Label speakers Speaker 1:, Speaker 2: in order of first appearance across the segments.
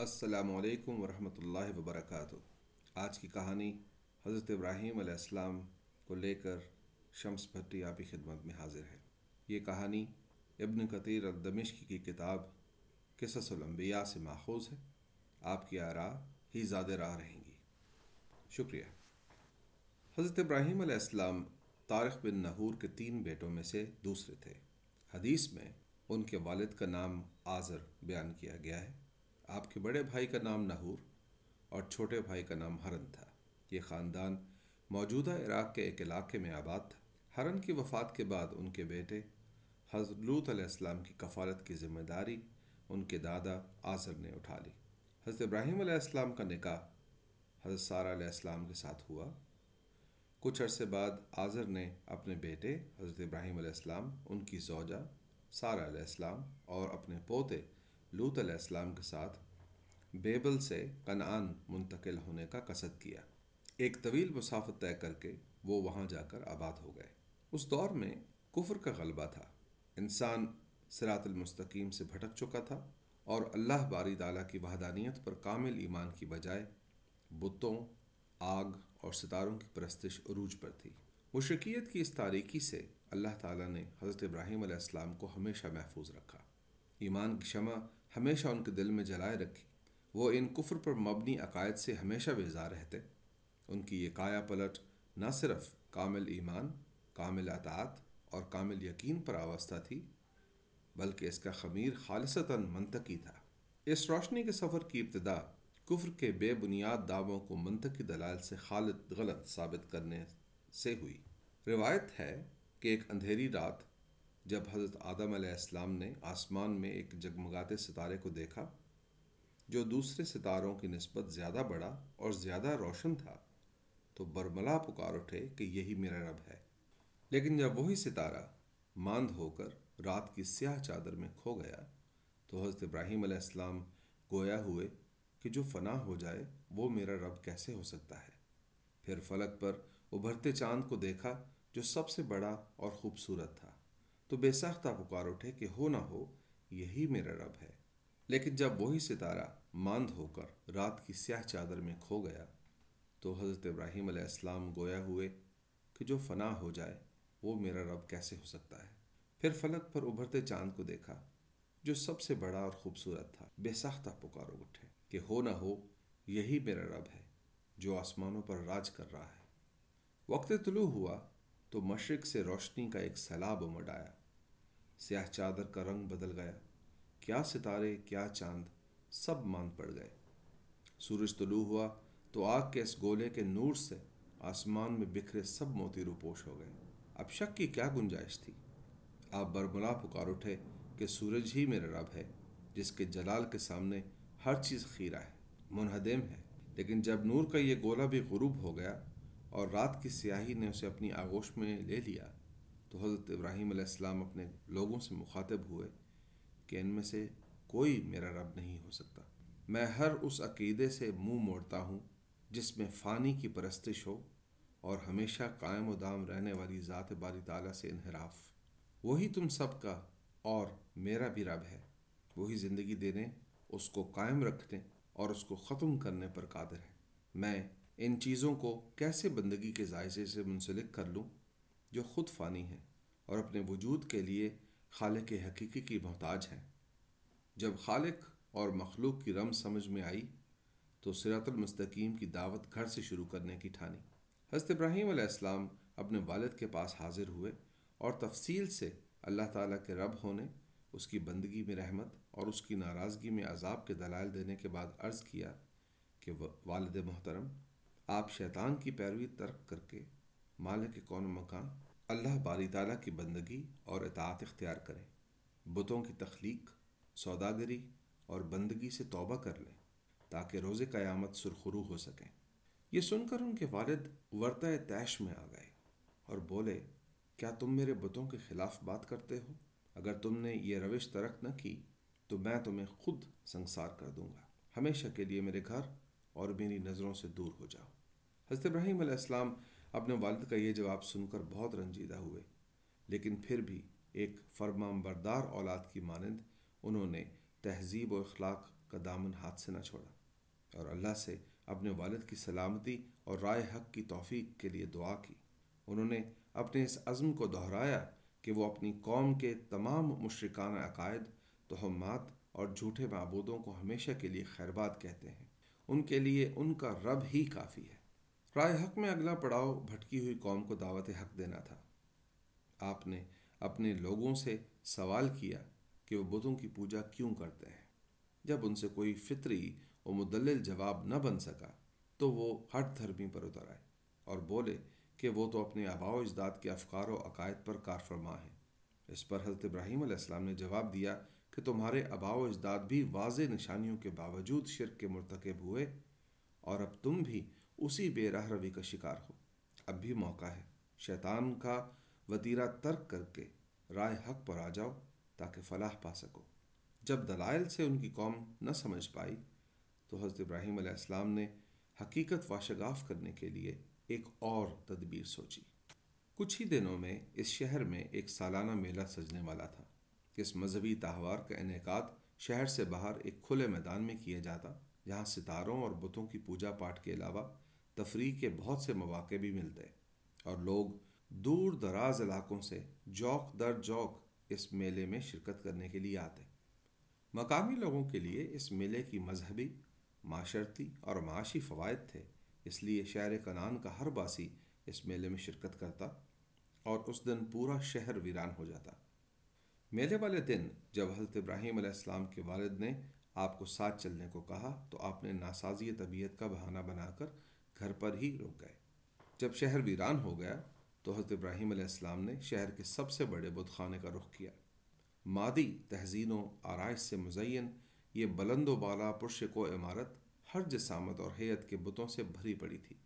Speaker 1: السلام علیکم ورحمۃ اللہ وبرکاتہ۔ آج کی کہانی حضرت ابراہیم علیہ السلام کو لے کر شمس بھٹی آپ کی خدمت میں حاضر ہے۔ یہ کہانی ابن قطیر الدمشق کی کتاب قصص الانبیاء سے ماخوذ ہے۔ آپ کی آراء ہی زیادہ راہ رہیں گی۔ شکریہ۔ حضرت ابراہیم علیہ السلام طارق بن نحور کے تین بیٹوں میں سے دوسرے تھے۔ حدیث میں ان کے والد کا نام آذر بیان کیا گیا ہے۔ آپ کے بڑے بھائی کا نام نحور اور چھوٹے بھائی کا نام ہرن تھا۔ یہ خاندان موجودہ عراق کے ایک علاقے میں آباد تھا۔ ہرن کی وفات کے بعد ان کے بیٹے حضرت لوت علیہ السلام کی کفالت کی ذمہ داری ان کے دادا آذر نے اٹھا لی۔ حضرت ابراہیم علیہ السلام کا نکاح حضرت سارہ علیہ السلام کے ساتھ ہوا۔ کچھ عرصے بعد آذر نے اپنے بیٹے حضرت ابراہیم علیہ السلام، ان کی زوجہ سارہ علیہ السلام اور اپنے پوتے لوت علیہ السلام کے ساتھ بیبل سے کنعان منتقل ہونے کا قصد کیا۔ ایک طویل مسافت طے کر کے وہ وہاں جا کر آباد ہو گئے۔ اس دور میں کفر کا غلبہ تھا۔ انسان سرات المستقیم سے بھٹک چکا تھا اور اللہ باری تعالیٰ کی وحدانیت پر کامل ایمان کی بجائے بتوں، آگ اور ستاروں کی پرستش عروج پر تھی۔ مشرقیت کی اس تاریکی سے اللہ تعالیٰ نے حضرت ابراہیم علیہ السلام کو ہمیشہ محفوظ رکھا۔ ایمان کی شمع ہمیشہ ان کے دل میں جلائے رکھی وہ ان کفر پر مبنی عقائد سے ہمیشہ بیزار رہتے۔ ان کی یہ کایا پلٹ نہ صرف کامل ایمان، کامل اطاعت اور کامل یقین پر آوستہ تھی، بلکہ اس کا خمیر خالصتاً منطقی تھا۔ اس روشنی کے سفر کی ابتدا کفر کے بے بنیاد دعووں کو منطقی دلائل سے خالد غلط ثابت کرنے سے ہوئی۔ روایت ہے کہ ایک اندھیری رات جب حضرت آدم علیہ السلام نے آسمان میں ایک جگمگاتے ستارے کو دیکھا، جو دوسرے ستاروں کی نسبت زیادہ بڑا اور زیادہ روشن تھا، تو برملا پکار اٹھے کہ یہی میرا رب ہے۔ لیکن جب وہی ستارہ ماند ہو کر رات کی سیاہ چادر میں کھو گیا، تو حضرت ابراہیم علیہ السلام گویا ہوئے کہ جو فنا ہو جائے، وہ میرا رب کیسے ہو سکتا ہے؟ پھر فلک پر ابھرتے چاند کو دیکھا، جو سب سے بڑا اور خوبصورت تھا۔ تو بے ساختہ پکار اٹھے کہ ہو نہ ہو، یہی میرا رب ہے۔ لیکن جب وہی ستارہ ماند ہو کر رات کی سیاہ چادر میں کھو گیا، تو حضرت ابراہیم علیہ السلام گویا ہوئے کہ جو فنا ہو جائے، وہ میرا رب کیسے ہو سکتا ہے؟ پھر فلک پر ابھرتے چاند کو دیکھا، جو سب سے بڑا اور خوبصورت تھا۔ بے ساختہ پکارو اٹھے کہ ہو نہ ہو، یہی میرا رب ہے جو آسمانوں پر راج کر رہا ہے۔ وقت طلوع ہوا تو مشرق سے روشنی کا ایک سیلاب امڈ آیا۔ سیاہ چادر کا رنگ بدل گیا۔ کیا ستارے، کیا چاند، سب مان پڑ گئے۔ سورج طلوع ہوا، تو آگ کے اس گولے کے نور سے آسمان میں بکھرے سب موتی روپوش ہو گئے۔ اب شک کی کیا گنجائش تھی؟ آپ برملا پکار اٹھے کہ سورج ہی میرا رب ہے، جس کے جلال کے سامنے ہر چیز خیرہ ہے، منہدم ہے۔ لیکن جب نور کا یہ گولا بھی غروب ہو گیا اور رات کی سیاہی نے اسے اپنی آگوش میں لے لیا تو حضرت ابراہیم علیہ السلام اپنے لوگوں سے مخاطب ہوئے کہ ان میں سے کوئی میرا رب نہیں ہو سکتا۔ میں ہر اس عقیدے سے منہ مو موڑتا ہوں جس میں فانی کی پرستش ہو اور ہمیشہ قائم و دام رہنے والی ذات باری تعالیٰ سے انحراف۔ وہی تم سب کا اور میرا بھی رب ہے۔ وہی زندگی دینے، اس کو قائم رکھنے اور اس کو ختم کرنے پر قادر ہے۔ میں ان چیزوں کو کیسے بندگی کے ذائقے سے منسلک کر لوں؟ جو خود فانی ہیں اور اپنے وجود کے لیے خالق حقیقی کی محتاج ہیں۔ جب خالق اور مخلوق کی رم سمجھ میں آئی تو سرات المستقیم کی دعوت گھر سے شروع کرنے کی ٹھانی۔ حضرت ابراہیم علیہ السلام اپنے والد کے پاس حاضر ہوئے اور تفصیل سے اللہ تعالیٰ کے رب ہونے، اس کی بندگی میں رحمت اور اس کی ناراضگی میں عذاب کے دلائل دینے کے بعد عرض کیا کہ والد محترم، آپ شیطان کی پیروی ترک کر کے مالک کون مکان؟ اللہ باری تعالیٰ کی بندگی اور اطاعت اختیار کریں بتوں کی تخلیق، سوداگری اور بندگی سے توبہ کر لیں تاکہ روز قیامت سرخرو ہو سکیں۔ یہ سن کر ان کے والد ورتہ تیش میں آ گئے اور بولے، کیا تم میرے بتوں کے خلاف بات کرتے ہو؟ اگر تم نے یہ روش ترک نہ کی تو میں تمہیں خود سنسار کر دوں گا۔ ہمیشہ کے لیے میرے گھر اور میری نظروں سے دور ہو جاؤ۔ حضرت ابراہیم علیہ السلام اپنے والد کا یہ جواب سن کر بہت رنجیدہ ہوئے، لیکن پھر بھی ایک فرمام بردار اولاد کی مانند انہوں نے تہذیب و اخلاق کا دامن ہاتھ سے نہ چھوڑا اور اللہ سے اپنے والد کی سلامتی اور رائے حق کی توفیق کے لیے دعا کی۔ انہوں نے اپنے اس عزم کو دہرایا کہ وہ اپنی قوم کے تمام مشرکانہ عقائد، تہمات اور جھوٹے معبودوں کو ہمیشہ کے لیے خیرباد کہتے ہیں۔ ان کے لیے ان کا رب ہی کافی ہے۔ رائے حق میں اگلا پڑاؤ بھٹکی ہوئی قوم کو دعوت حق دینا تھا۔ آپ نے اپنے لوگوں سے سوال کیا کہ وہ بتوں کی پوجا کیوں کرتے ہیں۔ جب ان سے کوئی فطری و مدلل جواب نہ بن سکا تو وہ ہٹ دھرمی پر اتر آئے اور بولے کہ وہ تو اپنے آبا و اجداد کے افکار و عقائد پر کار فرما ہیں۔ اس پر حضرت ابراہیم علیہ السلام نے جواب دیا کہ تمہارے آبا و اجداد بھی واضح نشانیوں کے باوجود شرک کے مرتکب ہوئے اور اب تم بھی اسی بے راہ روی کا شکار ہو۔ اب بھی موقع ہے۔ شیطان کا وطیرہ ترک کر کے رائے حق پر آ جاؤ تاکہ فلاح پا سکو۔ جب دلائل سے ان کی قوم نہ سمجھ پائی، تو حضرت ابراہیم علیہ السلام نے حقیقت واشگاف کرنے کے لیے ایک اور تدبیر سوچی۔ کچھ ہی دنوں میں اس شہر میں ایک سالانہ میلہ سجنے والا تھا۔ اس مذہبی تہوار کا انعقاد شہر سے باہر ایک کھلے میدان میں کیا جاتا، جہاں ستاروں اور بتوں کی پوجا پاٹ کے علاوہ تفریح کے بہت سے مواقع بھی ملتے اور لوگ دور دراز علاقوں سے جوک در جوک اس میلے میں شرکت کرنے کے لیے آتے مقامی لوگوں کے لیے اس میلے کی مذہبی، معاشرتی اور معاشی فوائد تھے، اس لیے شہر کنان کا ہر باسی اس میلے میں شرکت کرتا اور اس دن پورا شہر ویران ہو جاتا۔ میلے والے دن جب حضرت ابراہیم علیہ السلام کے والد نے آپ کو ساتھ چلنے کو کہا تو آپ نے ناسازی طبیعت کا بہانہ بنا کر گھر پر ہی رک گئے۔ جب شہر ویران ہو گیا تو حضرت ابراہیم علیہ السلام نے شہر کے سب سے بڑے بت خانے کا رخ کیا۔ مادی تہذین و آرائش سے مزین یہ بلند و بالا پرشک و عمارت ہر جسامت اور حیت کے بتوں سے بھری پڑی تھی۔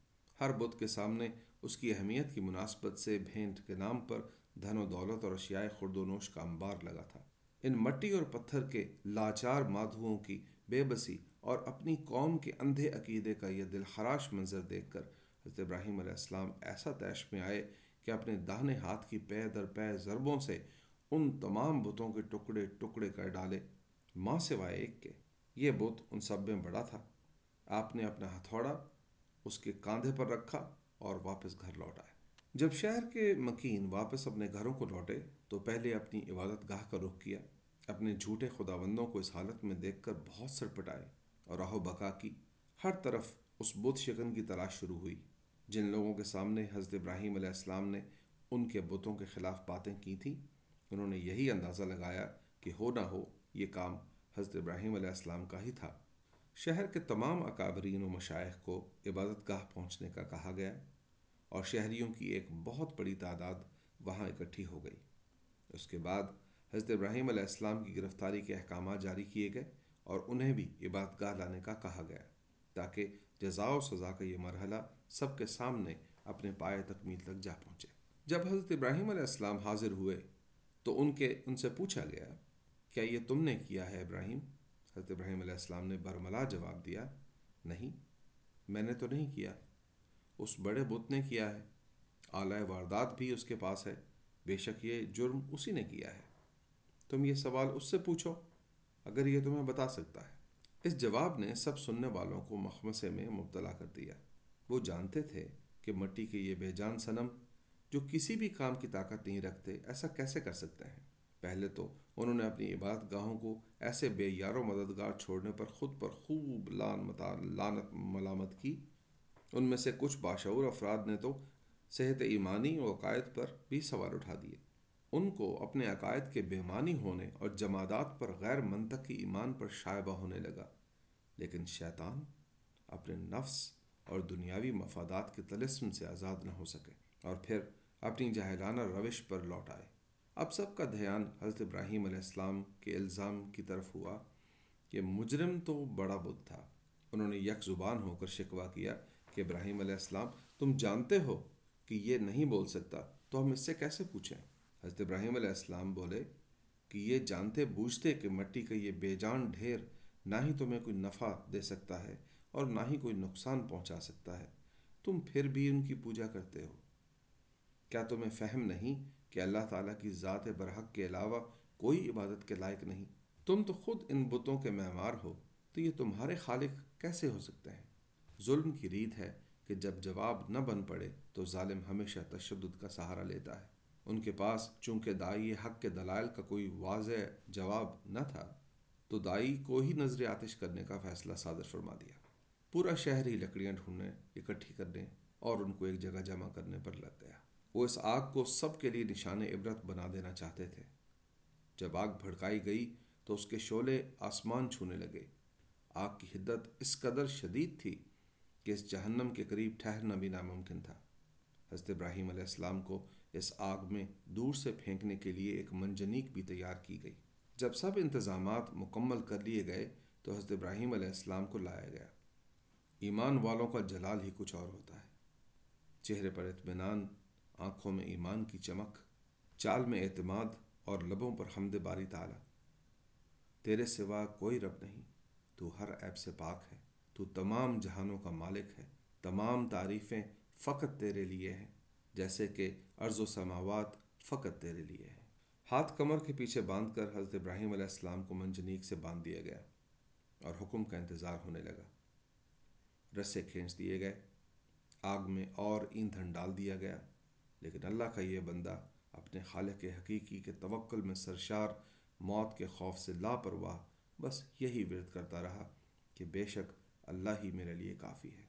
Speaker 1: ہر بت کے سامنے اس کی اہمیت کی مناسبت سے بھینٹ کے نام پر دھن و دولت اور اشیاء خرد و نوش کا انبار لگا تھا۔ ان مٹی اور پتھر کے لاچار مادھوؤں کی بے بسی اور اپنی قوم کے اندھے عقیدے کا یہ دل خراش منظر دیکھ کر حضرت ابراہیم علیہ السلام ایسا تیش میں آئے کہ اپنے داہنے ہاتھ کی پے در پے ضربوں سے ان تمام بتوں کے ٹکڑے ٹکڑے کر ڈالے۔ ماں سوائے ایک کے۔ یہ بت ان سب میں بڑا تھا۔ آپ نے اپنا ہتھوڑا اس کے کاندھے پر رکھا اور واپس گھر لوٹ آئے۔ جب شہر کے مکین واپس اپنے گھروں کو لوٹے تو پہلے اپنی عبادت گاہ کا رخ کیا۔ اپنے جھوٹے خداوندوں کو اس حالت میں دیکھ کر بہت سڑپٹائے اور راہو بکا کی ہر طرف اس بت شکن کی تلاش شروع ہوئی، جن لوگوں کے سامنے حضرت ابراہیم علیہ السلام نے ان کے بتوں کے خلاف باتیں کی تھیں، انہوں نے یہی اندازہ لگایا کہ ہو نہ ہو، یہ کام حضرت ابراہیم علیہ السلام کا ہی تھا۔ شہر کے تمام اکابرین و مشائق کو عبادت گاہ پہنچنے کا کہا گیا اور شہریوں کی ایک بہت بڑی تعداد وہاں اکٹھی ہو گئی۔ اس کے بعد حضرت ابراہیم علیہ السلام کی گرفتاری کے احکامات جاری کیے گئے اور انہیں بھی عبادت گاہ لانے کا کہا گیا تاکہ جزا و سزا کا یہ مرحلہ سب کے سامنے اپنے پائے تکمیل تک جا پہنچے۔ جب حضرت ابراہیم علیہ السلام حاضر ہوئے تو ان کے، ان سے پوچھا گیا، کیا یہ تم نے کیا ہے ابراہیم؟ حضرت ابراہیم علیہ السلام نے برملا جواب دیا، نہیں، میں نے تو نہیں کیا۔ اس بڑے بت نے کیا ہے، اعلی واردات بھی اس کے پاس ہے، بے شک یہ جرم اسی نے کیا ہے۔ تم یہ سوال اس سے پوچھو۔ اگر یہ تمہیں بتا سکتا ہے۔ اس جواب نے سب سننے والوں کو مخمسے میں مبتلا کر دیا۔ وہ جانتے تھے کہ مٹی کے یہ بے جان صنم جو کسی بھی کام کی طاقت نہیں رکھتے، ایسا کیسے کر سکتے ہیں؟ پہلے تو انہوں نے اپنی عبادت گاہوں کو ایسے بے یار و مددگار چھوڑنے پر خود پر خوب لان لانت ملامت کی۔ ان میں سے کچھ باشعور افراد نے تو صحت ایمانی و عقائد پر بھی سوال اٹھا دیے۔ ان کو اپنے عقائد کے بیمانی ہونے اور جمادات پر غیر منطقی ایمان پر شائبہ ہونے لگا۔ لیکن شیطان اپنے نفس اور دنیاوی مفادات کے تلسم سے آزاد نہ ہو سکے اور پھر اپنی جاہلانہ روش پر لوٹ آئے۔ اب سب کا دھیان حضرت ابراہیم علیہ السلام کے الزام کی طرف ہوا کہ مجرم تو بڑا بدھ تھا۔ انہوں نے یک زبان ہو کر شکوہ کیا کہ ابراہیم علیہ السلام، تم جانتے ہو کہ یہ نہیں بول سکتا، تو ہم اس سے کیسے پوچھیں؟ حضرت ابراہیم علیہ السلام بولے کہ یہ جانتے بوجھتے کہ مٹی کا یہ بے جان ڈھیر نہ ہی تمہیں کوئی نفع دے سکتا ہے اور نہ ہی کوئی نقصان پہنچا سکتا ہے۔ تم پھر بھی ان کی پوجا کرتے ہو۔ کیا تمہیں فہم نہیں کہ اللہ تعالیٰ کی ذات برحق کے علاوہ کوئی عبادت کے لائق نہیں؟ تم تو خود ان بتوں کے معمار ہو، تو یہ تمہارے خالق کیسے ہو سکتے ہیں؟ ظلم کی ریت ہے کہ جب جواب نہ بن پڑے تو ظالم ہمیشہ تشدد کا سہارا لیتا ہے۔ ان کے پاس چونکہ دائی حق کے دلائل کا کوئی واضح جواب نہ تھا، تو دائی کو ہی نظر آتش کرنے کا فیصلہ صادر فرما دیا۔ پورا شہر ہی لکڑیاں ڈھونڈنے، اکٹھی کرنے اور ان کو ایک جگہ جمع کرنے پر لگ گیا۔ وہ اس آگ کو سب کے لیے نشان عبرت بنا دینا چاہتے تھے۔ جب آگ بھڑکائی گئی تو اس کے شعلے آسمان چھونے لگے۔ آگ کی حدت اس قدر شدید تھی کہ اس جہنم کے قریب ٹھہرنا بھی ناممکن تھا۔ حضرت ابراہیم علیہ السلام کو اس آگ میں دور سے پھینکنے کے لیے ایک منجنیک بھی تیار کی گئی۔ جب سب انتظامات مکمل کر لیے گئے تو حضرت ابراہیم علیہ السلام کو لایا گیا۔ ایمان والوں کا جلال ہی کچھ اور ہوتا ہے۔ چہرے پر اطمینان، آنکھوں میں ایمان کی چمک، چال میں اعتماد اور لبوں پر حمد باری تعالی۔ تیرے سوا کوئی رب نہیں، تو ہر عیب سے پاک ہے، تو تمام جہانوں کا مالک ہے، تمام تعریفیں فقط تیرے لیے ہیں۔ جیسے کہ ارض و سماوات فقط تیرے لیے ہیں۔ ہاتھ کمر کے پیچھے باندھ کر حضرت ابراہیم علیہ السلام کو منجنیک سے باندھ دیا گیا اور حکم کا انتظار ہونے لگا۔ رسے کھینچ دیے گئے، آگ میں اور ایندھن ڈال دیا گیا۔ لیکن اللہ کا یہ بندہ اپنے خالق حقیقی کے توکل میں سرشار، موت کے خوف سے لاپرواہ، بس یہی ورد کرتا رہا کہ بے شک اللہ ہی میرے لیے کافی ہے۔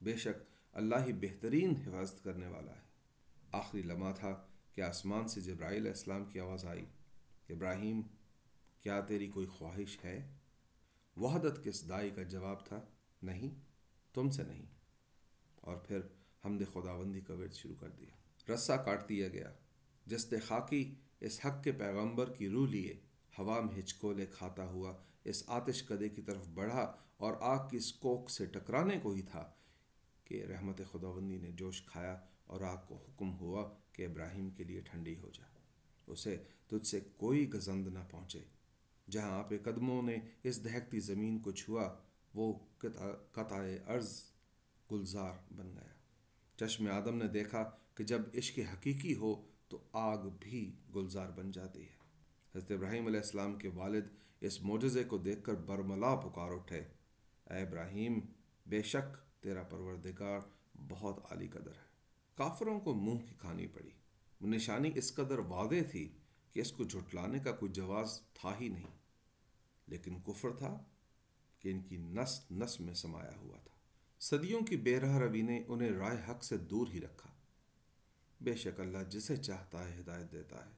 Speaker 1: بے شک اللہ ہی بہترین حفاظت کرنے والا ہے۔ آخری لمحہ تھا کہ آسمان سے جبرائیل علیہ السلام کی آواز آئی، ابراہیم، کیا تیری کوئی خواہش ہے؟ وحدت کس دائی کا جواب تھا؟ نہیں، تم سے نہیں۔ اور پھر حمد خداوندی کا ورد شروع کر دیا۔ رسہ کاٹ دیا گیا، جس خاکی اس حق کے پیغمبر کی روح لیے، ہوا میں ہچکولے کھاتا ہوا، اس آتش قدے کی طرف بڑھا، اور آگ کی اس کوک سے ٹکرانے کو ہی تھا کہ رحمت خداوندی نے جوش کھایا اور آگ کو حکم ہوا کہ ابراہیم کے لیے ٹھنڈی ہو جا۔ اسے تجھ سے کوئی گزند نہ پہنچے۔ جہاں آپ قدموں نے اس دہکتی زمین کو چھوا، وہ قطع عرض گلزار بن گیا۔ چشم آدم نے دیکھا کہ جب عشق حقیقی ہو تو آگ بھی گلزار بن جاتی ہے۔ حضرت ابراہیم علیہ السلام کے والد اس معجزے کو دیکھ کر برملا پکار اٹھے۔ اے ابراہیم، بے شک تیرا پروردگار بہت عالی قدر ہے۔ کافروں کو منہ کی کھانی پڑی۔ نشانی اس قدر واضح تھی کہ اس کو جھٹلانے کا کوئی جواز تھا ہی نہیں۔ لیکن کفر تھا کہ ان کی نس نس میں سمایا ہوا تھا۔ صدیوں کی بے رہ روی نے انہیں رائے حق سے دور ہی رکھا۔ بے شک اللہ جسے چاہتا ہے ہدایت دیتا ہے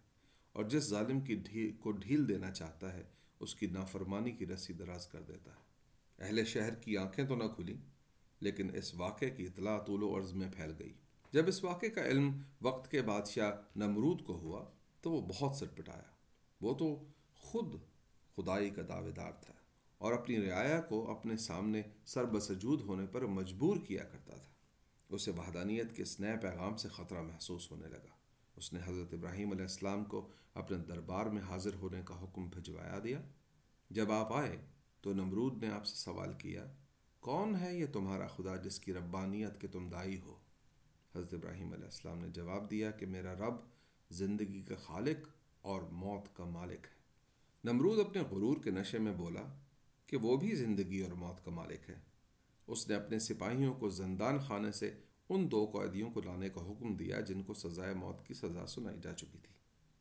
Speaker 1: اور جس ظالم کی ڈھیل کو ڈھیل دینا چاہتا ہے، اس کی نافرمانی کی رسی دراز کر دیتا ہے۔ اہل شہر کی آنکھیں تو نہ کھلیں لیکن اس واقعے کی اطلاع طول و عرض میں پھیل گئی۔ جب اس واقعے کا علم وقت کے بادشاہ نمرود کو ہوا تو وہ بہت سر پٹایا۔ وہ تو خود خدائی کا دعوے دار تھا اور اپنی رعایا کو اپنے سامنے سر بسجود ہونے پر مجبور کیا کرتا تھا۔ اسے وحدانیت کے اس نئے پیغام سے خطرہ محسوس ہونے لگا۔ اس نے حضرت ابراہیم علیہ السلام کو اپنے دربار میں حاضر ہونے کا حکم بھجوایا دیا۔ جب آپ آئے تو نمرود نے آپ سے سوال کیا، کون ہے یہ تمہارا خدا جس کی ربانیت کے تم دائی ہو؟ حضرت ابراہیم علیہ السلام نے جواب دیا کہ میرا رب زندگی کا خالق اور موت کا مالک ہے۔ نمرود اپنے غرور کے نشے میں بولا کہ وہ بھی زندگی اور موت کا مالک ہے۔ اس نے اپنے سپاہیوں کو زندان خانے سے ان دو قیدیوں کو لانے کا حکم دیا جن کو سزائے موت کی سزا سنائی جا چکی تھی۔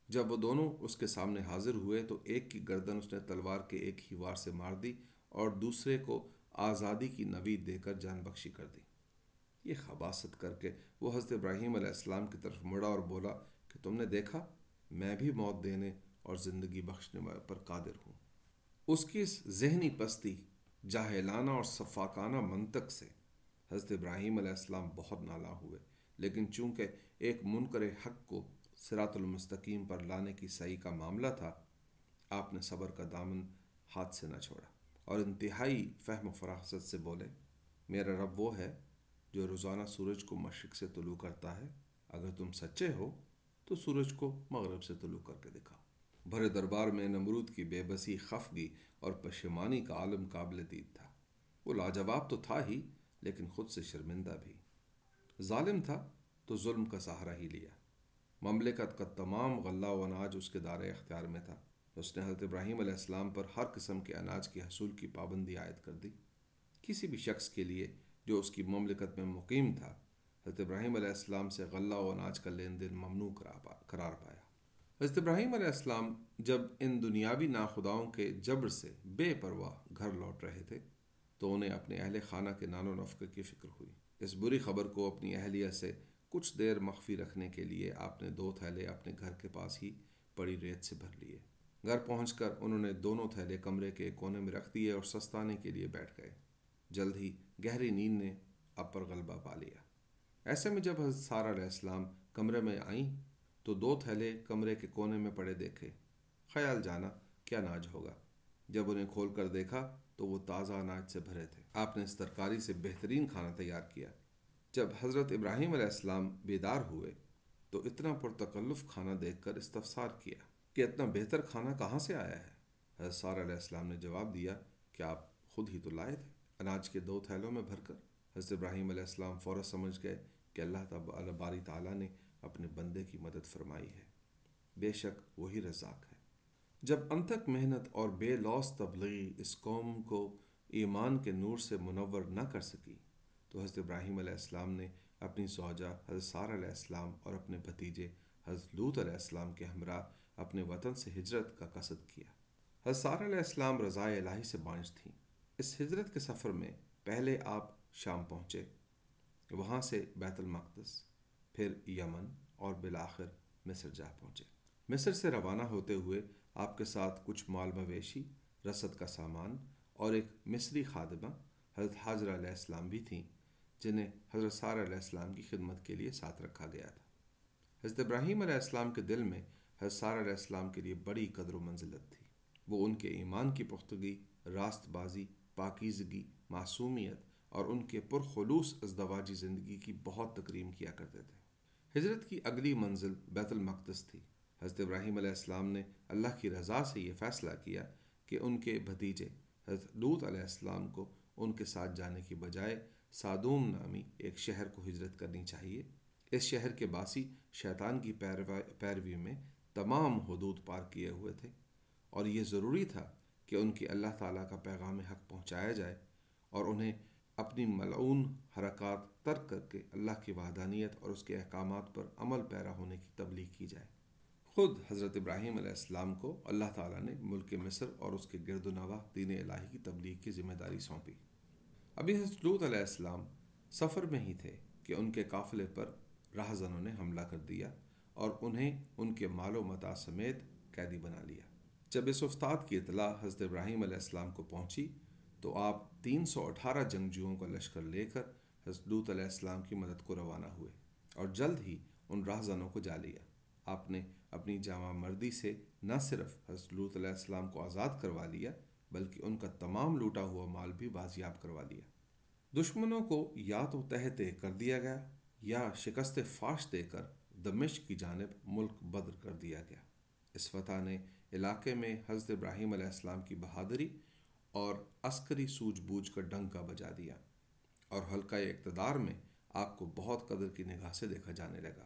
Speaker 1: جب وہ دونوں اس کے سامنے حاضر ہوئے تو ایک کی گردن اس نے تلوار کے ایک ہی وار سے مار دی اور دوسرے کو آزادی کی نوید دے کر جان بخشی کر دی۔ یہ خباست کر کے وہ حضرت ابراہیم علیہ السلام کی طرف مڑا اور بولا کہ تم نے دیکھا، میں بھی موت دینے اور زندگی بخشنے پر قادر ہوں۔ اس کی اس ذہنی پستی، جاہلانہ اور صفاقانہ منطق سے حضرت ابراہیم علیہ السلام بہت نالا ہوئے، لیکن چونکہ ایک منکر حق کو سرات المستقیم پر لانے کی صحیح کا معاملہ تھا، آپ نے صبر کا دامن ہاتھ سے نہ چھوڑا اور انتہائی فہم و فراست سے بولے، میرا رب وہ ہے جو روزانہ سورج کو مشرق سے طلوع کرتا ہے، اگر تم سچے ہو، تو سورج کو مغرب سے طلوع کر کے دکھا بھرے دربار میں نمرود کی بے بسی، خفگی اور پشمانی کا عالم قابل دید تھا۔ وہ لاجواب تو تھا ہی، لیکن خود سے شرمندہ بھی۔ ظالم تھا تو ظلم کا سہارا ہی لیا۔ مملکت کا تمام غلہ و اناج اس کے دار اختیار میں تھا۔ اس نے حضرت ابراہیم علیہ السلام پر ہر قسم کے اناج کے حصول کی پابندی عائد کر دی۔ کسی بھی شخص کے لیے جو اس کی مملکت میں مقیم تھا، حضرت ابراہیم علیہ السلام سے غلہ و اناج کا لین دین ممنوع قرار پایا۔ حضرت ابراہیم علیہ السلام جب ان دنیاوی ناخداؤں کے جبر سے بے پرواہ گھر لوٹ رہے تھے، تو انہیں اپنے اہل خانہ کے نان و نفق کی فکر ہوئی۔ اس بری خبر کو اپنی اہلیہ سے کچھ دیر مخفی رکھنے کے لیے آپ نے دو تھیلے اپنے گھر کے پاس ہی پڑی ریت سے بھر لیے۔ گھر پہنچ کر انہوں نے دونوں تھیلے کمرے کے کونے میں رکھ دیے اور سستانے کے لیے بیٹھ گئے۔ جلد ہی گہری نیند نے اب پر غلبہ پا لیا۔ ایسے میں جب حضرت سارا علیہ السلام کمرے میں آئیں تو دو تھیلے کمرے کے کونے میں پڑے دیکھے۔ خیال جانا کیا ناج ہوگا۔ جب انہیں کھول کر دیکھا تو وہ تازہ اناج سے بھرے تھے۔ آپ نے اس ترکاری سے بہترین کھانا تیار کیا۔ جب حضرت ابراہیم علیہ السلام بیدار ہوئے تو اتنا پرتکلف کھانا دیکھ کر استفسار کیا کہ اتنا بہتر کھانا کہاں سے آیا ہے؟ حضرت سار علیہ السلام نے جواب دیا کہ آپ خود ہی تو لائے تھے۔ اناج کے دو تھیلوں میں بھر کر حضرت ابراہیم علیہ السلام فوراً سمجھ گئے کہ اللہ باری تعالیٰ نے اپنے بندے کی مدد فرمائی ہے۔ بے شک وہی رزاق ہے۔ جب انتک محنت اور بے لوس تبلیغی اس قوم کو ایمان کے نور سے منور نہ کر سکی، تو حضرت ابراہیم علیہ السلام نے اپنی سوجا حضرت سار علیہ السلام اور اپنے بھتیجے حضرت لوت علیہ السلام کے ہمراہ اپنے وطن سے ہجرت کا قصد کیا۔ حضرت سار علیہ السلام رضائے الہی سے بانج تھیں۔ اس ہجرت کے سفر میں پہلے آپ شام پہنچے، وہاں سے بیت المقدس، پھر یمن اور بالآخر مصر جا پہنچے۔ مصر سے روانہ ہوتے ہوئے آپ کے ساتھ کچھ مال مویشی، رسد کا سامان اور ایک مصری خادمہ حضرت حاضر علیہ السلام بھی تھیں، جنہیں حضرت سار علیہ السلام کی خدمت کے لیے ساتھ رکھا گیا تھا۔ حضرت ابراہیم علیہ السلام کے دل میں حضرت سار علیہ السلام کے لیے بڑی قدر و منزلت تھی۔ وہ ان کے ایمان کی پختگی راست بازی پاکیزگی، معصومیت اور ان کے پرخلوص ازدواجی زندگی کی بہت تکریم کیا کرتے تھے۔ ہجرت کی اگلی منزل بیت المقدس تھی۔ حضرت ابراہیم علیہ السلام نے اللہ کی رضا سے یہ فیصلہ کیا کہ ان کے بھتیجے حضرت لوت علیہ السلام کو ان کے ساتھ جانے کی بجائے سادوم نامی ایک شہر کو ہجرت کرنی چاہیے۔ اس شہر کے باسی شیطان کی پیروی میں تمام حدود پار کیے ہوئے تھے اور یہ ضروری تھا کہ ان کی اللہ تعالیٰ کا پیغام حق پہنچایا جائے اور انہیں اپنی ملعون حرکات ترک کر کے اللہ کی وحدانیت اور اس کے احکامات پر عمل پیرا ہونے کی تبلیغ کی جائے۔ خود حضرت ابراہیم علیہ السلام کو اللہ تعالیٰ نے ملک مصر اور اس کے گرد و نواح دین الہی کی تبلیغ کی ذمہ داری سونپی۔ ابھی حضرت لوت علیہ السلام سفر میں ہی تھے کہ ان کے قافلے پر راہ زنوں نے حملہ کر دیا اور انہیں ان کے مال و متا سمیت قیدی بنا لیا۔ جب اس استاد کی اطلاع حضرت ابراہیم علیہ السلام کو پہنچی، تو آپ تین سو اٹھارہ جنگجوؤں کا لشکر لے کر حضرت علیہ السلام کی مدد کو روانہ ہوئے اور جلد ہی ان راہزنوں کو جا لیا۔ آپ نے اپنی جامع مردی سے نہ صرف حضرت علیہ السلام کو آزاد کروا لیا، بلکہ ان کا تمام لوٹا ہوا مال بھی بازیاب کروا لیا۔ دشمنوں کو یا تو تہتے کر دیا گیا یا شکست فاش دے کر دمشق کی جانب ملک بدر کر دیا گیا۔ اس فتح نے علاقے میں حضرت ابراہیم علیہ السلام کی بہادری اور عسکری سوجھ بوجھ کا ڈنگ کا بجا دیا اور حلقہ اقتدار میں آپ کو بہت قدر کی نگاہ سے دیکھا جانے لگا۔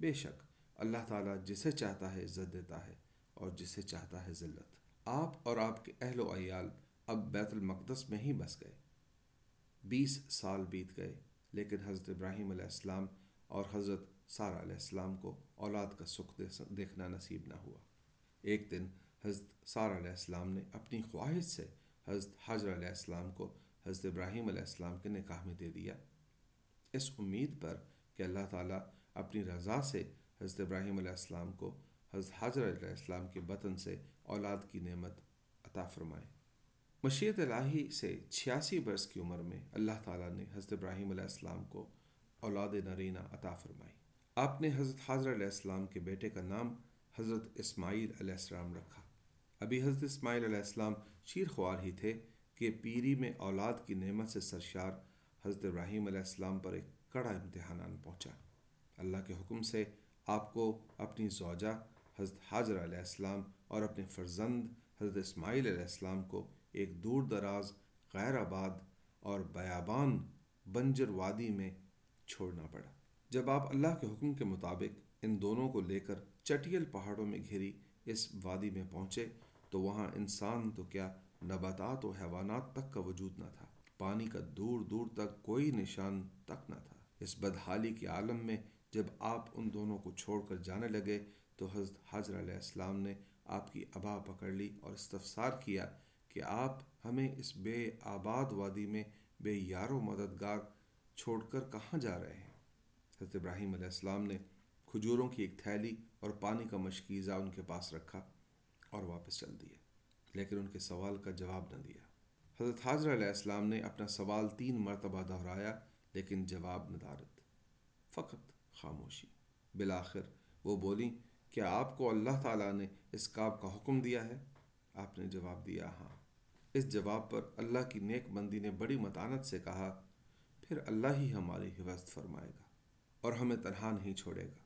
Speaker 1: بے شک، اللہ تعالیٰ جسے چاہتا ہے عزت دیتا ہے اور جسے چاہتا ہے ذلت۔ آپ اور آپ کے اہل و عیال اب بیت المقدس میں ہی بس گئے۔ بیس سال بیت گئے، لیکن حضرت ابراہیم علیہ السلام اور حضرت سارا علیہ السلام کو اولاد کا سکھ دیکھنا نصیب نہ ہوا۔ ایک دن حضرت سار علیہ السلام نے اپنی خواہش سے حضرت حضر علیہ السلام کو حضرت ابراہیم علیہ السلام کے نکاح میں دے دیا۔ اس امید پر کہ اللہ تعالیٰ اپنی رضا سے حضرت ابراہیم علیہ السلام کو حضرت حضر علیہ السلام کے بطن سے اولاد کی نعمت عطا فرمائے۔ مشیت الہی سے چھیاسی برس کی عمر میں اللہ تعالیٰ نے حضرت ابراہیم علیہ السلام کو اولاد نرینہ عطا فرمائی۔ آپ نے حضرت حضر علیہ السلام کے بیٹے کا نام حضرت اسماعیل علیہ السلام رکھا۔ ابھی حضرت اسماعیل علیہ السلام شیر خوار ہی تھے کہ پیری میں اولاد کی نعمت سے سرشار حضرت ابراہیم علیہ السلام پر ایک کڑا امتحان پہنچا۔ اللہ کے حکم سے آپ کو اپنی زوجہ حضرت حاضر علیہ السلام اور اپنے فرزند حضرت اسماعیل علیہ السلام کو ایک دور دراز، غیر آباد اور بیابان بنجر وادی میں چھوڑنا پڑا۔ جب آپ اللہ کے حکم کے مطابق ان دونوں کو لے کر چٹیل پہاڑوں میں گھری اس وادی میں پہنچے تو وہاں انسان تو کیا نباتات و حیوانات تک کا وجود نہ تھا، پانی کا دور دور تک کوئی نشان تک نہ تھا۔ اس بدحالی کے عالم میں جب آپ ان دونوں کو چھوڑ کر جانے لگے تو حضرت حضر علیہ السلام نے آپ کی ابا پکڑ لی اور استفسار کیا کہ آپ ہمیں اس بے آباد وادی میں بے یار و مددگار چھوڑ کر کہاں جا رہے ہیں؟ حضرت ابراہیم علیہ السلام نے کھجوروں کی ایک تھیلی اور پانی کا مشکیزہ ان کے پاس رکھا اور واپس چل دیے لیکن ان کے سوال کا جواب نہ دیا۔ حضرت حاضر علیہ السلام نے اپنا سوال تین مرتبہ دہرایا، لیکن جواب ندارت۔ فقط خاموشی۔ بالآخر وہ بولی، کیا آپ کو اللہ تعالیٰ نے اس کام کا حکم دیا ہے؟ آپ نے جواب دیا ہاں۔ اس جواب پر اللہ کی نیک بندی نے بڑی متانت سے کہا، پھر اللہ ہی ہماری حفاظت فرمائے گا اور ہمیں تنہا نہیں چھوڑے گا۔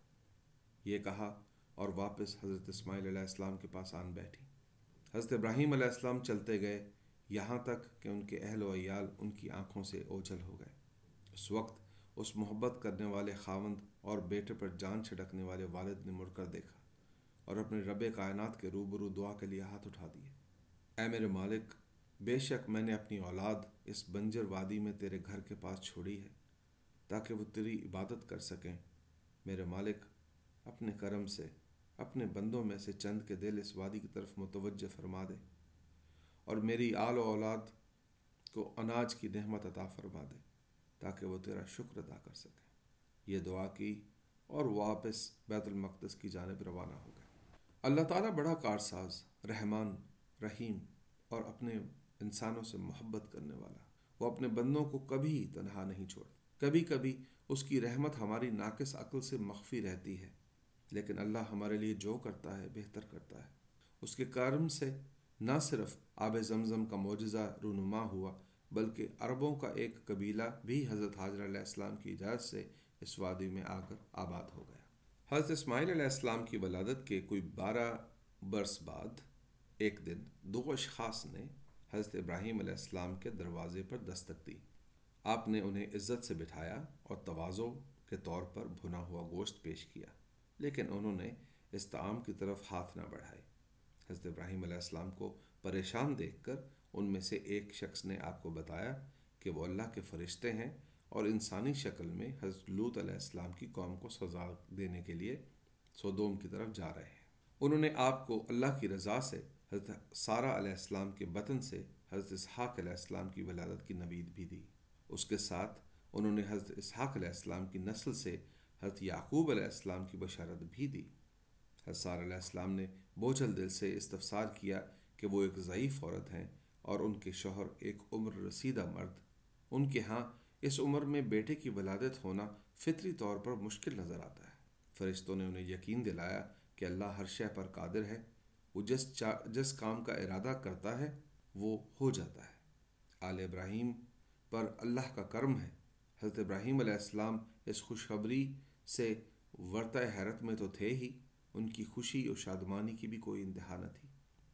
Speaker 1: یہ کہا اور واپس حضرت اسماعیل علیہ السلام کے پاس آن بیٹھی۔ حضرت ابراہیم علیہ السلام چلتے گئے، یہاں تک کہ ان کے اہل و عیال ان کی آنکھوں سے اوجھل ہو گئے۔ اس وقت اس محبت کرنے والے خاوند اور بیٹے پر جان چھڑکنے والے والد نے مڑ کر دیکھا اور اپنے رب کائنات کے روبرو دعا کے لیے ہاتھ اٹھا دیے۔ اے میرے مالک، بے شک میں نے اپنی اولاد اس بنجر وادی میں تیرے گھر کے پاس چھوڑی ہے، تاکہ وہ تیری عبادت کر سکیں۔ میرے مالک اپنے کرم سے، اپنے بندوں میں سے چند کے دل اس وادی کی طرف متوجہ فرما دے اور میری آل و اولاد کو اناج کی نحمت عطا فرما دے تاکہ وہ تیرا شکر ادا کر سکیں یہ دعا کی اور واپس بیت المقدس کی جانب روانہ ہو گئے۔ اللہ تعالیٰ بڑا کارساز، رحمان، رحیم اور اپنے انسانوں سے محبت کرنے والا۔ وہ اپنے بندوں کو کبھی تنہا نہیں چھوڑ، کبھی کبھی اس کی رحمت ہماری ناقص عقل سے مخفی رہتی ہے۔ لیکن اللہ ہمارے لیے جو کرتا ہے بہتر کرتا ہے۔ اس کے کارم سے نہ صرف آب زمزم کا معجزہ رونما ہوا، بلکہ عربوں کا ایک قبیلہ بھی حضرت حاضر علیہ السلام کی اجازت سے اس وادی میں آ کر آباد ہو گیا۔ حضرت اسماعیل علیہ السلام کی ولادت کے کوئی بارہ برس بعد ایک دن دو اشخاص نے حضرت ابراہیم علیہ السلام کے دروازے پر دستک دی۔ آپ نے انہیں عزت سے بٹھایا اور توازو کے طور پر بھنا ہوا گوشت پیش کیا۔ لیکن انہوں نے اس تعام کی طرف ہاتھ نہ بڑھائے۔ حضرت ابراہیم علیہ السلام کو پریشان دیکھ کر ان میں سے ایک شخص نے آپ کو بتایا کہ وہ اللہ کے فرشتے ہیں اور انسانی شکل میں حضرت لوت علیہ السلام کی قوم کو سزا دینے کے لیے سودوم کی طرف جا رہے ہیں۔ انہوں نے آپ کو اللہ کی رضا سے حضرت سارہ علیہ السلام کے بطن سے حضرت اسحاق علیہ السلام کی ولادت کی نوید بھی دی۔ اس کے ساتھ انہوں نے حضرت اسحاق علیہ السلام کی نسل سے حضرت یعقوب علیہ السلام کی بشارت بھی دی۔ حضرت علیہ السلام نے بوجھل دل سے استفسار کیا کہ وہ ایک ضعیف عورت ہیں اور ان کے شوہر ایک عمر رسیدہ مرد۔ ان کے ہاں اس عمر میں بیٹے کی ولادت ہونا فطری طور پر مشکل نظر آتا ہے۔ فرشتوں نے انہیں یقین دلایا کہ اللہ ہر شے پر قادر ہے۔ وہ جس جس کام کا ارادہ کرتا ہے، وہ ہو جاتا ہے۔ آل ابراہیم پر اللہ کا کرم ہے۔ حضرت ابراہیم علیہ السلام اس خوشخبری سے ورتہ حیرت میں تو تھے ہی، ان کی خوشی اور شادمانی کی بھی کوئی انتہا نہ تھی۔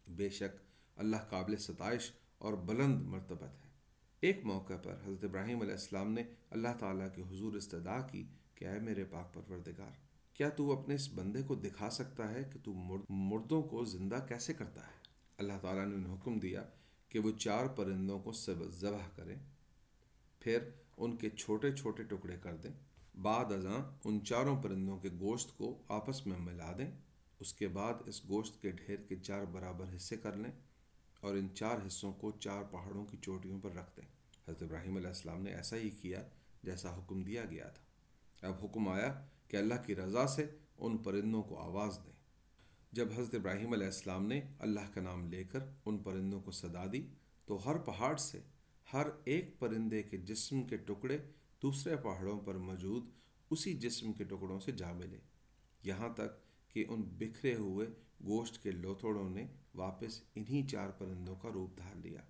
Speaker 1: بے شک اللہ قابل ستائش اور بلند مرتبت ہے۔ ایک موقع پر حضرت ابراہیم علیہ السلام نے اللہ تعالیٰ کے حضور استدا کی کہ اے میرے پاک پروردگار، کیا تو اپنے اس بندے کو دکھا سکتا ہے کہ تو مردوں کو زندہ کیسے کرتا ہے؟ اللہ تعالیٰ نے انہیں حکم دیا کہ وہ چار پرندوں کو ذبح کریں، پھر ان کے چھوٹے چھوٹے ٹکڑے کر دیں۔ بعد ازاں ان چاروں پرندوں کے گوشت کو آپس میں ملا دیں۔ اس کے بعد اس گوشت کے ڈھیر کے چار برابر حصے کر لیں اور ان چار حصوں کو چار پہاڑوں کی چوٹیوں پر رکھ دیں۔ حضرت ابراہیم علیہ السلام نے ایسا ہی کیا جیسا حکم دیا گیا تھا۔ اب حکم آیا کہ اللہ کی رضا سے ان پرندوں کو آواز دیں۔ جب حضرت ابراہیم علیہ السلام نے اللہ کا نام لے کر ان پرندوں کو صدا دی، تو ہر پہاڑ سے ہر ایک پرندے کے جسم کے ٹکڑے دوسرے پہاڑوں پر موجود اسی جسم کے ٹکڑوں سے جا ملے۔ یہاں تک کہ ان بکھرے ہوئے گوشت کے لوتھڑوں نے واپس انہی چار پرندوں کا روپ دھار لیا۔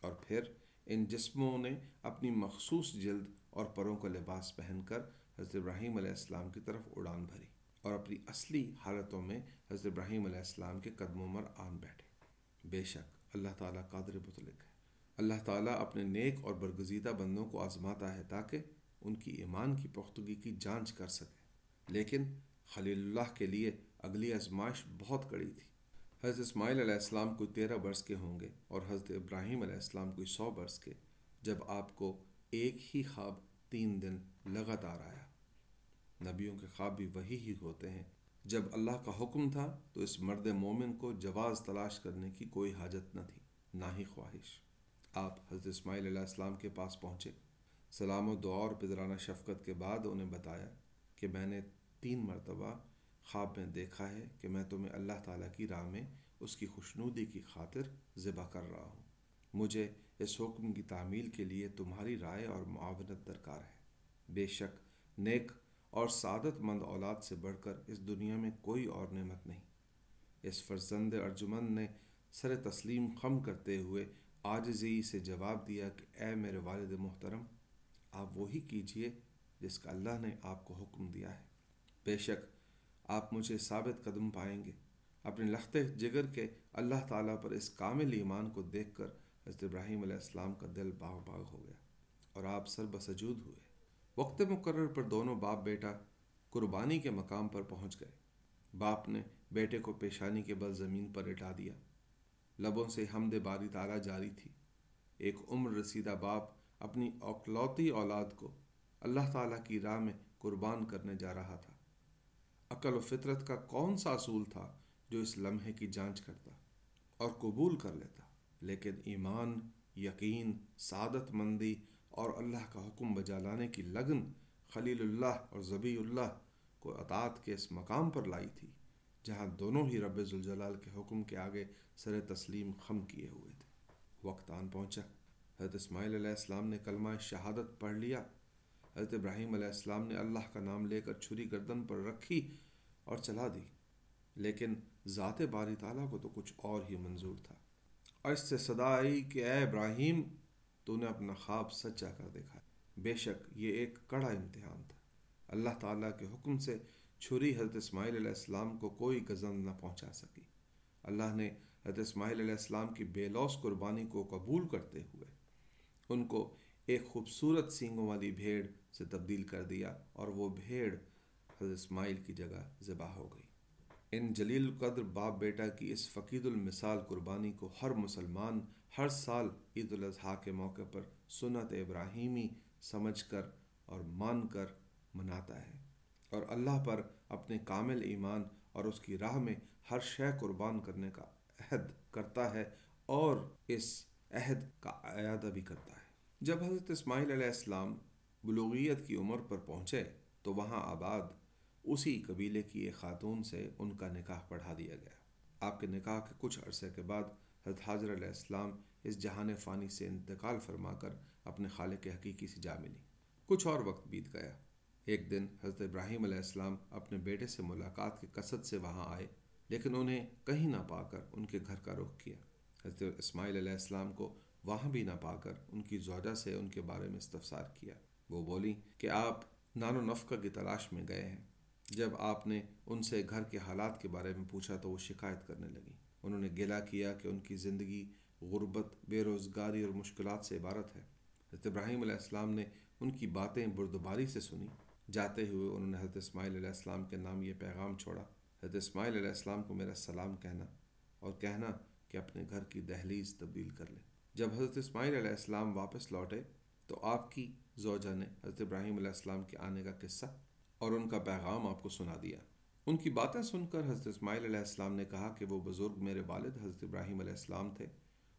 Speaker 1: اور پھر ان جسموں نے اپنی مخصوص جلد اور پروں کا لباس پہن کر حضرت ابراہیم علیہ السلام کی طرف اڑان بھری اور اپنی اصلی حالتوں میں حضرت ابراہیم علیہ السلام کے قدموں پر آن بیٹھے۔ بے شک اللہ تعالیٰ قادر مطلق ہے اللہ تعالیٰ اپنے نیک اور برگزیدہ بندوں کو آزماتا ہے تاکہ ان کی ایمان کی پختگی کی جانچ کر سکے۔ لیکن خلیل اللہ کے لیے اگلی آزمائش بہت کڑی تھی۔ حضرت اسماعیل علیہ السلام کوئی تیرہ برس کے ہوں گے اور حضرت ابراہیم علیہ السلام کوئی سو برس کے، جب آپ کو ایک ہی خواب تین دن لگاتار آیا۔ نبیوں کے خواب بھی وہی ہی ہوتے ہیں۔ جب اللہ کا حکم تھا تو اس مرد مومن کو جواز تلاش کرنے کی کوئی حاجت نہ تھی، نہ ہی خواہش۔ آپ حضرت اسماعیل علیہ السلام کے پاس پہنچے۔ سلام و دعا اور پدرانہ شفقت کے بعد انہیں بتایا کہ میں نے تین مرتبہ خواب میں دیکھا ہے کہ میں تمہیں اللہ تعالیٰ کی راہ میں اس کی خوشنودی کی خاطر ذبح کر رہا ہوں۔ مجھے اس حکم کی تعمیل کے لیے تمہاری رائے اور معاونت درکار ہے۔ بے شک نیک اور سعادت مند اولاد سے بڑھ کر اس دنیا میں کوئی اور نعمت نہیں۔ اس فرزند ارجمن نے سر تسلیم خم کرتے ہوئے آجزی سے جواب دیا کہ اے میرے والد محترم، آپ وہی کیجیے جس کا اللہ نے آپ کو حکم دیا ہے۔ بے شک آپ مجھے ثابت قدم پائیں گے۔ اپنے لخت جگر کے اللہ تعالیٰ پر اس کامل ایمان کو دیکھ کر حضرت ابراہیم علیہ السلام کا دل باغ باغ ہو گیا اور آپ سر بسجود ہوئے۔ وقت مقرر پر دونوں باپ بیٹا قربانی کے مقام پر پہنچ گئے۔ باپ نے بیٹے کو پیشانی کے بل زمین پر اٹھا دیا۔ لبوں سے حمد باری تعالیٰ جاری تھی۔ ایک عمر رسیدہ باپ اپنی اوکلوتی اولاد کو اللہ تعالیٰ کی راہ میں قربان کرنے جا رہا تھا۔ عقل و فطرت کا کون سا اصول تھا جو اس لمحے کی جانچ کرتا اور قبول کر لیتا؟ لیکن ایمان، یقین، سعادت مندی اور اللہ کا حکم بجا لانے کی لگن خلیل اللہ اور ضبی اللہ کو اطاعت کے اس مقام پر لائی تھی۔ جہاں دونوں ہی رب ذوالجلال کے حکم کے آگے سر تسلیم خم کیے ہوئے تھے۔ وقت آن پہنچا۔ حضرت اسماعیل علیہ السلام نے کلمہ شہادت پڑھ لیا۔ حضرت ابراہیم علیہ السلام نے اللہ کا نام لے کر چھری گردن پر رکھی اور چلا دی۔ لیکن ذات باری تعالیٰ کو تو کچھ اور ہی منظور تھا۔ اور اس سے صدا آئی کہ اے ابراہیم، تو نے اپنا خواب سچا کر دیکھا۔ بے شک یہ ایک کڑا امتحان تھا۔ اللہ تعالیٰ کے حکم سے چھری حضرت اسماعیل علیہ السلام کو کوئی غزل نہ پہنچا سکی۔ اللہ نے حضرت اسماعیل علیہ السلام کی بے لوس قربانی کو قبول کرتے ہوئے ان کو ایک خوبصورت سینگوں والی بھیڑ سے تبدیل کر دیا اور وہ بھیڑ حضرت اسماعیل کی جگہ ذبح ہو گئی۔ ان جلیل قدر باپ بیٹا کی اس فقید المثال قربانی کو ہر مسلمان ہر سال عید الاضحیٰ کے موقع پر سنت ابراہیمی سمجھ کر اور مان کر مناتا ہے۔ اور اللہ پر اپنے کامل ایمان اور اس کی راہ میں ہر شے قربان کرنے کا عہد کرتا ہے اور اس عہد کا اعادہ بھی کرتا ہے۔ جب حضرت اسماعیل علیہ السلام بلوغیت کی عمر پر پہنچے تو وہاں آباد اسی قبیلے کی ایک خاتون سے ان کا نکاح پڑھا دیا گیا۔ آپ کے نکاح کے کچھ عرصے کے بعد حضرت حاضر علیہ السلام اس جہان فانی سے انتقال فرما کر اپنے خالق حقیقی سے جا ملی۔ کچھ اور وقت بیت گیا۔ ایک دن حضرت ابراہیم علیہ السلام اپنے بیٹے سے ملاقات کے قصد سے وہاں آئے، لیکن انہیں کہیں نہ پا کر ان کے گھر کا رخ کیا۔ حضرت اسماعیل علیہ السلام کو وہاں بھی نہ پا کر ان کی زوجہ سے ان کے بارے میں استفسار کیا۔ وہ بولی کہ آپ نان و نفقہ کی تلاش میں گئے ہیں۔ جب آپ نے ان سے گھر کے حالات کے بارے میں پوچھا تو وہ شکایت کرنے لگی انہوں نے گلا کیا کہ ان کی زندگی غربت، بے روزگاری اور مشکلات سے عبارت ہے۔ حضرت ابراہیم علیہ السلام نے ان کی باتیں بردباری سے سنی جاتے ہوئے انہوں نے حضرت اسماعیل علیہ السلام کے نام یہ پیغام چھوڑا۔ حضرت اسماعیل علیہ السلام کو میرا سلام کہنا اور کہنا کہ اپنے گھر کی دہلیز تبدیل کر لیں۔ جب حضرت اسماعیل علیہ السلام واپس لوٹے تو آپ کی زوجہ نے حضرت ابراہیم علیہ السلام کے آنے کا قصہ اور ان کا پیغام آپ کو سنا دیا۔ ان کی باتیں سن کر حضرت اسماعیل علیہ السلام نے کہا کہ وہ بزرگ میرے والد حضرت ابراہیم علیہ السلام تھے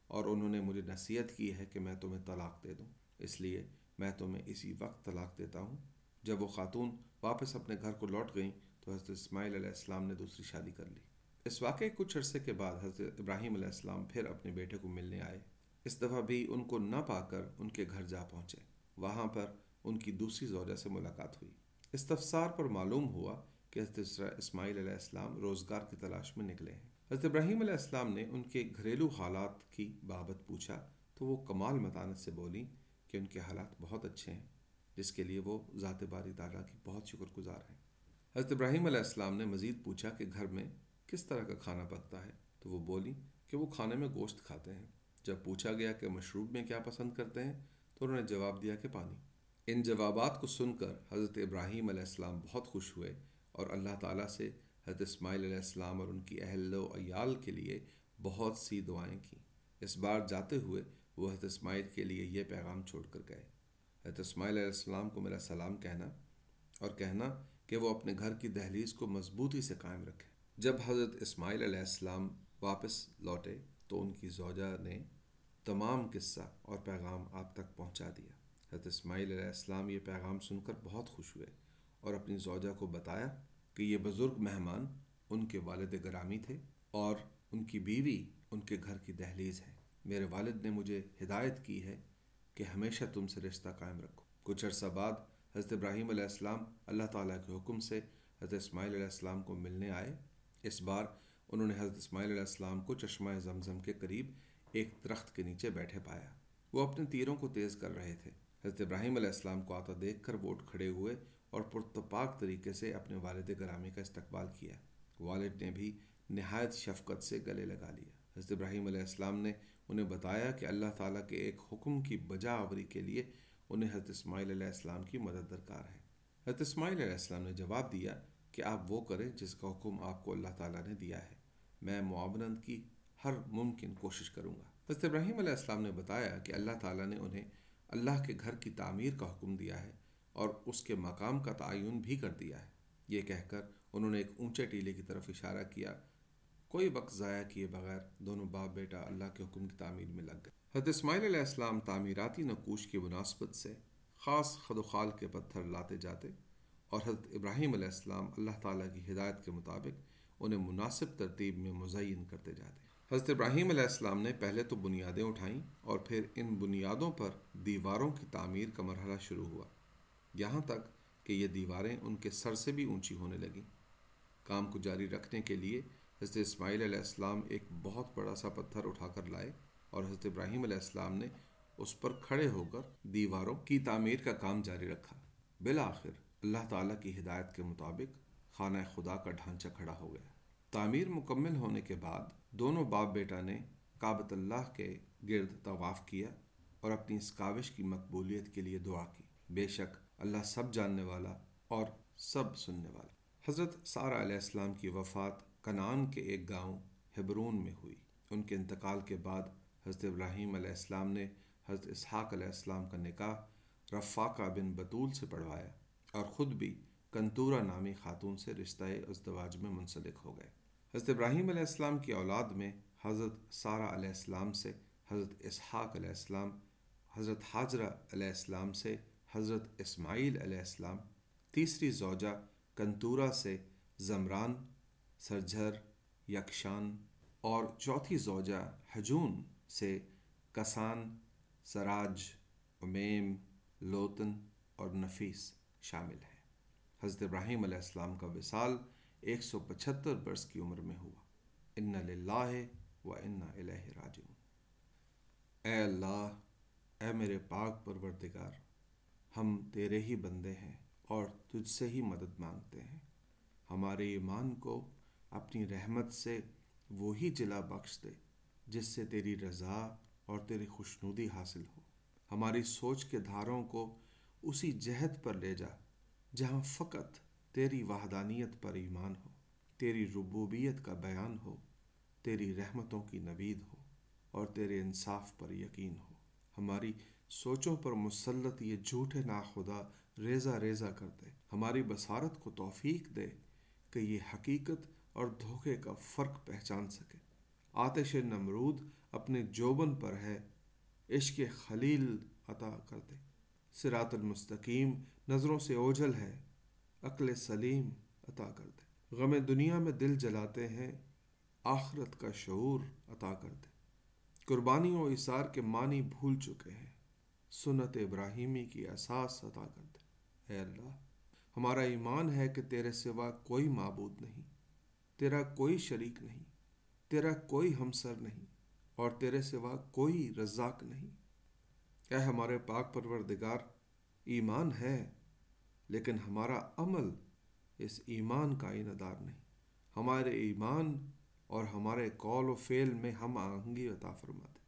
Speaker 1: اور انہوں نے مجھے نصیحت کی ہے کہ میں تمہیں طلاق دے دوں۔ اس لیے میں تمہیں اسی وقت طلاق دیتا ہوں جب وہ خاتون واپس اپنے گھر کو لوٹ گئیں تو حضرت اسماعیل علیہ السلام نے دوسری شادی کر لی۔ اس واقعے کچھ عرصے کے بعد حضرت ابراہیم علیہ السلام پھر اپنے بیٹے کو ملنے آئے۔ اس دفعہ بھی ان کو نہ پا کر ان کے گھر جا پہنچے۔ وہاں پر ان کی دوسری زوجہ سے ملاقات ہوئی۔ استفسار پر معلوم ہوا کہ حضرت اسماعیل علیہ السلام روزگار کی تلاش میں نکلے ہیں۔ حضرت ابراہیم علیہ السلام نے ان کے گھریلو حالات کی بابت پوچھا تو وہ کمال متانت سے بولی کہ ان کے حالات بہت اچھے ہیں۔ جس کے لیے وہ ذات باری تعالیٰ کی بہت شکر گزار ہیں۔ حضرت ابراہیم علیہ السلام نے مزید پوچھا کہ گھر میں کس طرح کا کھانا پکتا ہے؟ تو وہ بولی کہ وہ کھانے میں گوشت کھاتے ہیں۔ جب پوچھا گیا کہ مشروب میں کیا پسند کرتے ہیں، تو انہوں نے جواب دیا کہ پانی۔ ان جوابات کو سن کر حضرت ابراہیم علیہ السلام بہت خوش ہوئے اور اللہ تعالیٰ سے حضرت اسماعیل علیہ السلام اور ان کی اہل و عیال کے لیے بہت سی دعائیں کیں اس بار جاتے ہوئے وہ حضرت اسماعیل کے لیے یہ پیغام چھوڑ کر گئے۔ حضرت اسماعیل علیہ السلام کو میرا سلام کہنا اور کہنا کہ وہ اپنے گھر کی دہلیز کو مضبوطی سے قائم رکھے۔ جب حضرت اسماعیل علیہ السلام واپس لوٹے تو ان کی زوجہ نے تمام قصہ اور پیغام آپ تک پہنچا دیا۔ حضرت اسماعیل علیہ السلام یہ پیغام سن کر بہت خوش ہوئے اور اپنی زوجہ کو بتایا کہ یہ بزرگ مہمان ان کے والد گرامی تھے اور ان کی بیوی ان کے گھر کی دہلیز ہے۔ میرے والد نے مجھے ہدایت کی ہے کہ ہمیشہ تم سے رشتہ قائم رکھو۔ کچھ عرصہ بعد حضرت ابراہیم علیہ السلام اللہ تعالیٰ کے حکم سے حضرت اسماعیل علیہ السلام کو ملنے آئے۔ اس بار انہوں نے حضرت اسماعیل علیہ السلام کو چشمہ زمزم کے قریب ایک درخت کے نیچے بیٹھے پایا۔ وہ اپنے تیروں کو تیز کر رہے تھے۔ حضرت ابراہیم علیہ السلام کو آتا دیکھ کر وہ اٹھ کھڑے ہوئے اور پرتپاک طریقے سے اپنے والد گرامی کا استقبال کیا۔ والد نے بھی نہایت شفقت سے گلے لگا لیا۔ حضرت ابراہیم علیہ السلام نے انہیں بتایا کہ اللہ تعالیٰ کے ایک حکم کی بجا آوری کے لیے انہیں حضرت اسماعیل علیہ السلام کی مدد درکار ہے۔ حضرت اسماعیل علیہ السلام نے جواب دیا کہ آپ وہ کریں جس کا حکم آپ کو اللہ تعالیٰ نے دیا ہے۔ میں معاونت کی ہر ممکن کوشش کروں گا۔ حضرت ابراہیم علیہ السلام نے بتایا کہ اللہ تعالیٰ نے انہیں اللہ کے گھر کی تعمیر کا حکم دیا ہے اور اس کے مقام کا تعین بھی کر دیا ہے۔ یہ کہہ کر انہوں نے ایک اونچے ٹیلے کی طرف اشارہ کیا کوئی وقت ضائع کیے بغیر دونوں باپ بیٹا اللہ کے حکم کی تعمیر میں لگ گئے۔ حضرت اسماعیل علیہ السلام تعمیراتی نقوش کی مناسبت سے خاص خد و خال کے پتھر لاتے جاتے اور حضرت ابراہیم علیہ السلام اللہ تعالیٰ کی ہدایت کے مطابق انہیں مناسب ترتیب میں مزین کرتے جاتے۔ حضرت ابراہیم علیہ السلام نے پہلے تو بنیادیں اٹھائیں اور پھر ان بنیادوں پر دیواروں کی تعمیر کا مرحلہ شروع ہوا۔ یہاں تک کہ یہ دیواریں ان کے سر سے بھی اونچی ہونے لگیں۔ کام کو جاری رکھنے کے لیے حضرت اسماعیل علیہ السلام ایک بہت بڑا سا پتھر اٹھا کر لائے اور حضرت ابراہیم علیہ السلام نے اس پر کھڑے ہو کر دیواروں کی تعمیر کا کام جاری رکھا۔ بالآخر اللہ تعالیٰ کی ہدایت کے مطابق خانہ خدا کا ڈھانچہ کھڑا ہو گیا۔ تعمیر مکمل ہونے کے بعد دونوں باپ بیٹا نے کابت اللہ کے گرد طواف کیا اور اپنی اس کاوش کی مقبولیت کے لیے دعا کی۔ بے شک اللہ سب جاننے والا اور سب سننے والا۔ حضرت سارا علیہ السلام کی وفات کنان کے ایک گاؤں ہبرون میں ہوئی۔ ان کے انتقال کے بعد حضرت ابراہیم علیہ السلام نے حضرت اسحاق علیہ السلام کا نکاح رفاقہ بن بطول سے پڑھوایا اور خود بھی کنتورہ نامی خاتون سے رشتہ ازدواج میں منسلک ہو گئے۔ حضرت ابراہیم علیہ السلام کی اولاد میں حضرت سارا علیہ السلام سے حضرت اسحاق علیہ السلام، حضرت حاجرہ علیہ السلام سے حضرت اسماعیل علیہ السلام، تیسری زوجہ کنتورا سے زمران سرجھر، یکشان اور چوتھی زوجہ حجون سے کسان، سراج، امیم، لوتن اور نفیس شامل ہے حضرت ابراہیم علیہ السلام کا وصال ایک سو پچہتر برس کی عمر میں ہوا۔ ان للہ و ان الہ راجعون۔ اے اللہ، اے میرے پاک پروردگار، ہم تیرے ہی بندے ہیں اور تجھ سے ہی مدد مانگتے ہیں۔ ہمارے ایمان کو اپنی رحمت سے وہی جلا بخش دے، جس سے تیری رضا اور تیری خوشنودی حاصل ہو۔ ہماری سوچ کے دھاروں کو اسی جہد پر لے جا، جہاں فقط تیری وحدانیت پر ایمان ہو، تیری ربوبیت کا بیان ہو، تیری رحمتوں کی نوید ہو اور تیرے انصاف پر یقین ہو۔ ہماری سوچوں پر مسلط یہ جھوٹے ناخدا ریزہ ریزہ کر دے۔ ہماری بصارت کو توفیق دے کہ یہ حقیقت اور دھوکے کا فرق پہچان سکے۔ آتش نمرود اپنے جوبن پر ہے، عشق خلیل عطا کر دے سرات المستقیم نظروں سے اوجھل ہے، عقل سلیم عطا کر دے غم دنیا میں دل جلاتے ہیں، آخرت کا شعور عطا کر دے قربانی و اثار کے معنی بھول چکے ہیں، سنت ابراہیمی کی احساس عطا کر دے اے اللہ، ہمارا ایمان ہے کہ تیرے سوا کوئی معبود نہیں۔ تیرا کوئی شریک نہیں، تیرا کوئی ہمسر نہیں اور تیرے سوا کوئی رزاق نہیں۔ اے ہمارے پاک پروردگار، ایمان ہے، لیکن ہمارا عمل اس ایمان کا اندار نہیں۔ ہمارے ایمان اور ہمارے قول و فعل میں ہم آہنگی عطا فرما دے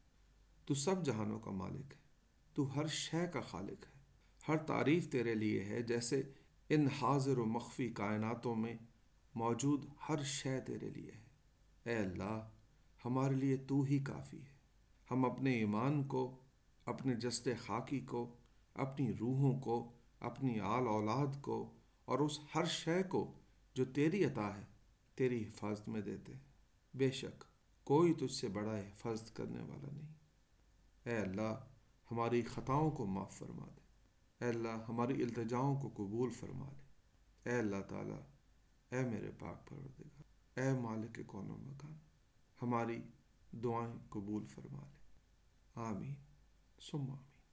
Speaker 1: تو سب جہانوں کا مالک ہے، تو ہر شے کا خالق ہے۔ ہر تعریف تیرے لیے ہے، جیسے ان حاضر و مخفی کائناتوں میں موجود ہر شے تیرے لیے ہے۔ اے اللہ، ہمارے لیے تو ہی کافی ہے۔ ہم اپنے ایمان کو، اپنے جسد خاکی کو، اپنی روحوں کو، اپنی آل اولاد کو اور اس ہر شے کو جو تیری عطا ہے، تیری حفاظت میں دیتے ہیں۔ بے شک، کوئی تجھ سے بڑا حفاظت کرنے والا نہیں۔ اے اللہ، ہماری خطاؤں کو معاف فرما دے۔ اے اللہ، ہماری التجاؤں کو قبول فرما لے اے اللہ تعالیٰ اے میرے پاک پروردگار، اے مالک کون و مکان، ہماری دعائیں قبول فرما لے۔ آمین۔ سما